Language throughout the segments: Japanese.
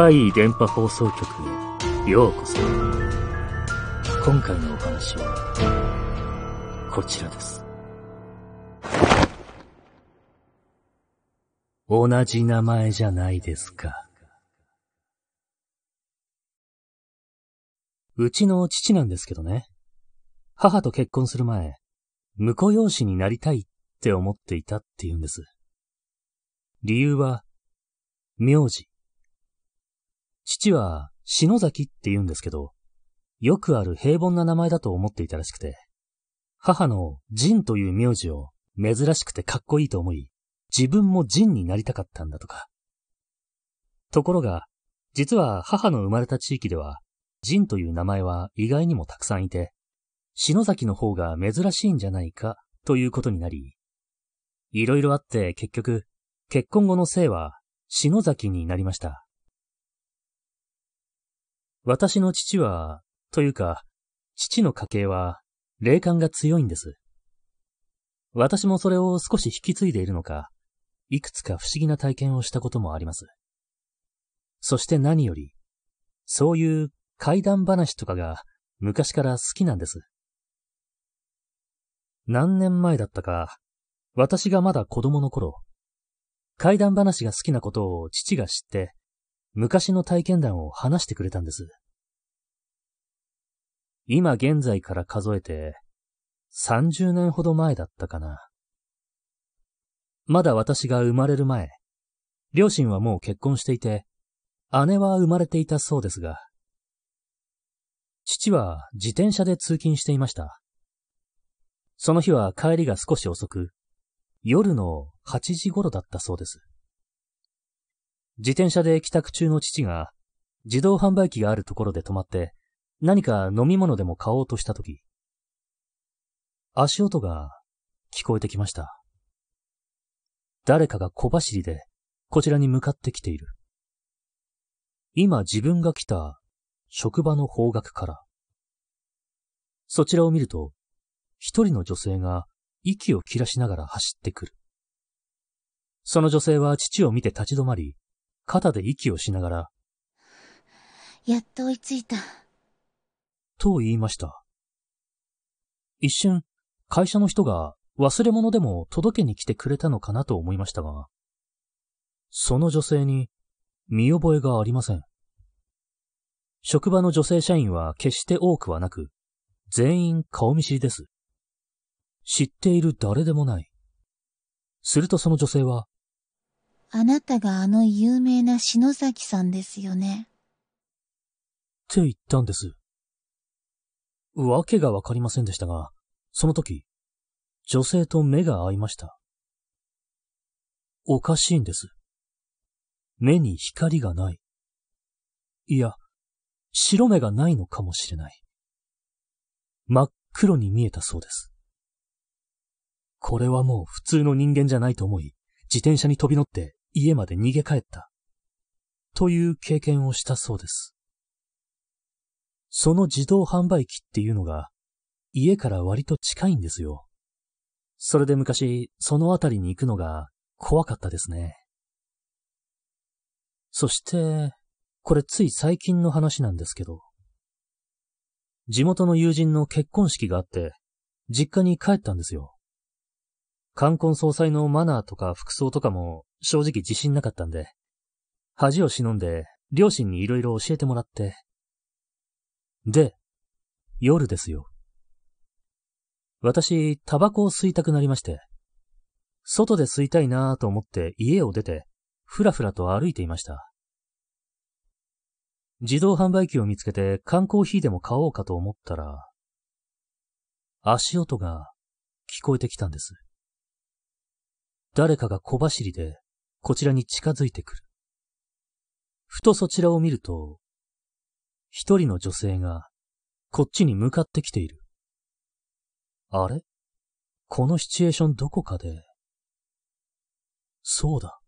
怪異電波放送局へようこそ。今回のお話は、こちらです。同じ名前じゃないですか。うちの父なんですけどね。母と結婚する前、婿養子になりたいって思っていたって言うんです。理由は、名字。父は篠崎って言うんですけど、よくある平凡な名前だと思っていたらしくて、母の仁という名字を珍しくてかっこいいと思い、自分も仁になりたかったんだとか。ところが、実は母の生まれた地域では、仁という名前は意外にもたくさんいて、篠崎の方が珍しいんじゃないかということになり、いろいろあって結局、結婚後の姓は篠崎になりました。私の父は、というか、父の家系は、霊感が強いんです。私もそれを少し引き継いでいるのか、いくつか不思議な体験をしたこともあります。そして何より、そういう怪談話とかが昔から好きなんです。何年前だったか、私がまだ子供の頃、怪談話が好きなことを父が知って、昔の体験談を話してくれたんです。今現在から数えて、30年ほど前だったかな。まだ私が生まれる前、両親はもう結婚していて、姉は生まれていたそうですが、父は自転車で通勤していました。その日は帰りが少し遅く、夜の8時頃だったそうです。自転車で帰宅中の父が、自動販売機があるところで止まって、何か飲み物でも買おうとしたとき、足音が聞こえてきました。誰かが小走りでこちらに向かってきている。今自分が来た職場の方角から、そちらを見ると、一人の女性が息を切らしながら走ってくる。その女性は父を見て立ち止まり、肩で息をしながら、やっと追いついた。と言いました。一瞬、会社の人が忘れ物でも届けに来てくれたのかなと思いましたが、その女性に見覚えがありません。職場の女性社員は決して多くはなく、全員顔見知りです。知っている誰でもない。するとその女性は、あなたがあの有名な篠崎さんですよね。って言ったんです。わけがわかりませんでしたが、その時、女性と目が合いました。おかしいんです。目に光がない。いや、白目がないのかもしれない。真っ黒に見えたそうです。これはもう普通の人間じゃないと思い、自転車に飛び乗って家まで逃げ帰った。という経験をしたそうです。その自動販売機っていうのが、家から割と近いんですよ。それで昔、そのあたりに行くのが怖かったですね。そして、これつい最近の話なんですけど、地元の友人の結婚式があって、実家に帰ったんですよ。冠婚葬祭のマナーとか服装とかも正直自信なかったんで、恥を忍んで両親に色々教えてもらって、で、夜ですよ。私、タバコを吸いたくなりまして、外で吸いたいなぁと思って家を出て、ふらふらと歩いていました。自動販売機を見つけて缶コーヒーでも買おうかと思ったら、足音が聞こえてきたんです。誰かが小走りでこちらに近づいてくる。ふとそちらを見ると、一人の女性がこっちに向かってきている。あれ？このシチュエーションどこかで？そうだ。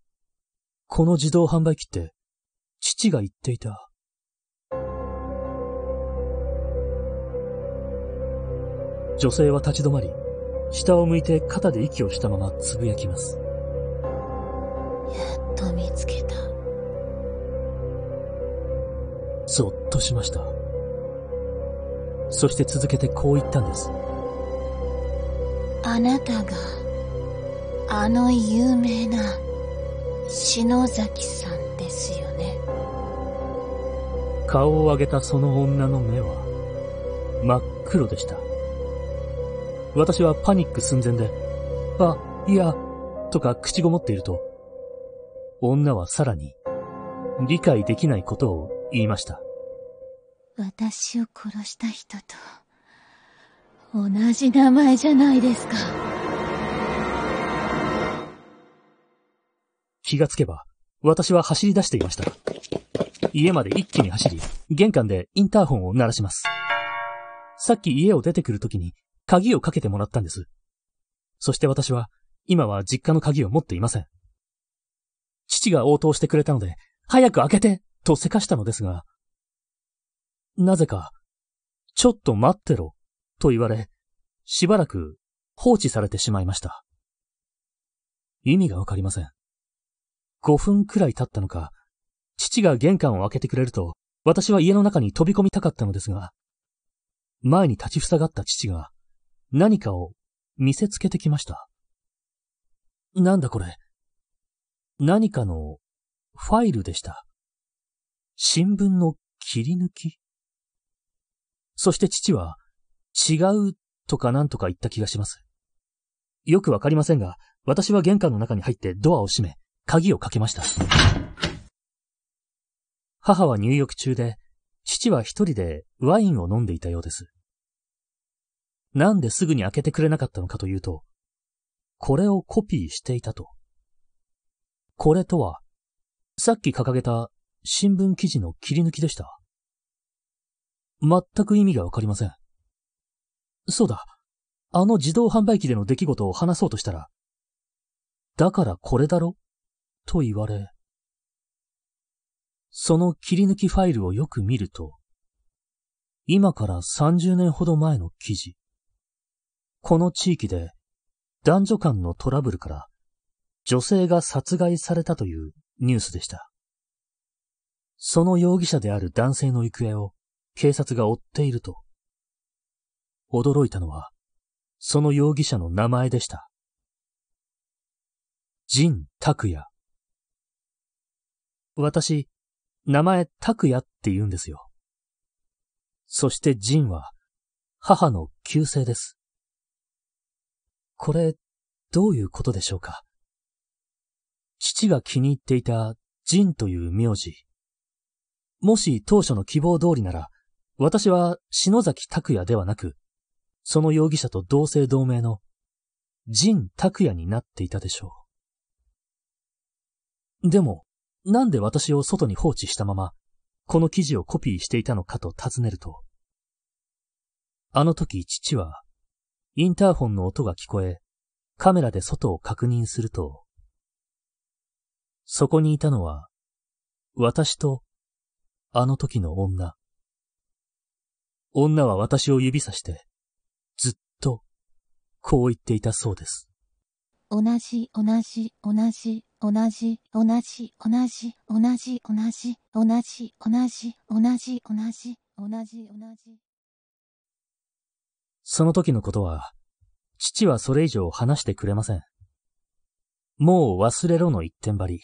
この自動販売機って、父が言っていた。女性は立ち止まり、下を向いて肩で息をしたままつぶやきます。やっと見つけた。ゾッとしました。そして続けてこう言ったんです。あなたが、あの有名な篠崎さんですよね。顔を上げたその女の目は、真っ黒でした。私はパニック寸前で、あ、いや、とか口ごもっていると、女はさらに、理解できないことを言いました。私を殺した人と、同じ名前じゃないですか。気がつけば、私は走り出していました。家まで一気に走り、玄関でインターホンを鳴らします。さっき家を出てくるときに鍵をかけてもらったんです。そして私は、今は実家の鍵を持っていません。父が応答してくれたので、早く開けてとせかしたのですが、なぜか、ちょっと待ってろ、と言われ、しばらく放置されてしまいました。意味がわかりません。5分くらい経ったのか、父が玄関を開けてくれると、私は家の中に飛び込みたかったのですが、前に立ちふさがった父が何かを見せつけてきました。なんだこれ。何かのファイルでした。新聞の切り抜きそして父は違うとかなんとか言った気がします。よくわかりませんが、私は玄関の中に入ってドアを閉め、鍵をかけました。母は入浴中で、父は一人でワインを飲んでいたようです。なんですぐに開けてくれなかったのかというと、これをコピーしていたと。これとは、さっき掲げた新聞記事の切り抜きでした。全く意味がわかりません。そうだ。あの自動販売機での出来事を話そうとしたら、だからこれだろ？と言われ、その切り抜きファイルをよく見ると、今から30年ほど前の記事。この地域で男女間のトラブルから女性が殺害されたというニュースでした。その容疑者である男性の行方を警察が追っていると。驚いたのは、その容疑者の名前でした。仁拓也。私、名前拓也って言うんですよ。そして仁は、母の旧姓です。これ、どういうことでしょうか？父が気に入っていた仁という名字。もし当初の希望通りなら、私は篠崎拓也ではなく、その容疑者と同姓同名の仁拓也になっていたでしょう。でも、なんで私を外に放置したまま、この記事をコピーしていたのかと尋ねると、あの時父は、インターホンの音が聞こえ、カメラで外を確認すると、そこにいたのは、私と、あの時の女。女は私を指さして、ずっと、こう言っていたそうです。同じ、同じ、同じ、同じ、同じ、同じ、同じ、同じ、同じ、同じ、同じ、同じ、同じ、同じ。同じ、同じ、同じその時のことは、父はそれ以上話してくれません。もう忘れろの一点張り。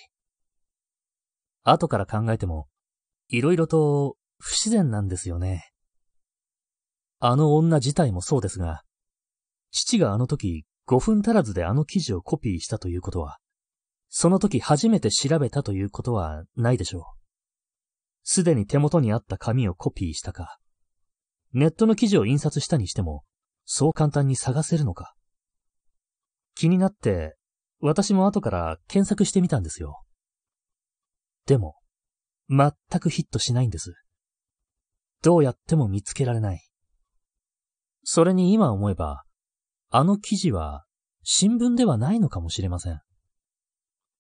後から考えても、いろいろと不自然なんですよね。あの女自体もそうですが、父があの時5分足らずであの記事をコピーしたということは、その時初めて調べたということはないでしょう。すでに手元にあった紙をコピーしたか、ネットの記事を印刷したにしても、そう簡単に探せるのか。気になって、私も後から検索してみたんですよ。でも、全くヒットしないんです。どうやっても見つけられない。それに今思えば、あの記事は新聞ではないのかもしれません。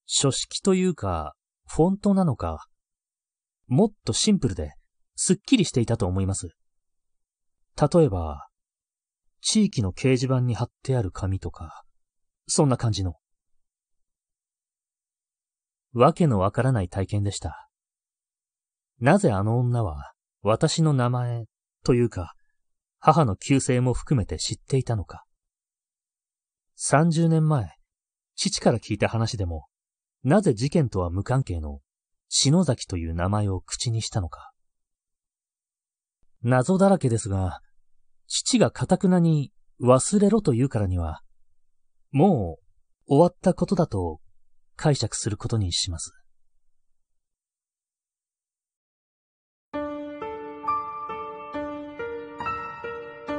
書式というか、フォントなのか、もっとシンプルで、すっきりしていたと思います。例えば、地域の掲示板に貼ってある紙とか、そんな感じの。わけのわからない体験でした。なぜあの女は私の名前というか、母の旧姓も含めて知っていたのか。30年前、父から聞いた話でも、なぜ事件とは無関係の篠崎という名前を口にしたのか。謎だらけですが、父が堅くなに忘れろと言うからには、もう終わったことだと解釈することにします。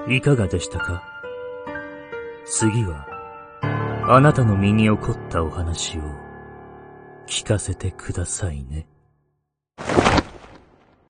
いかがでしたか？次は、あなたの身に起こったお話を聞かせてくださいね。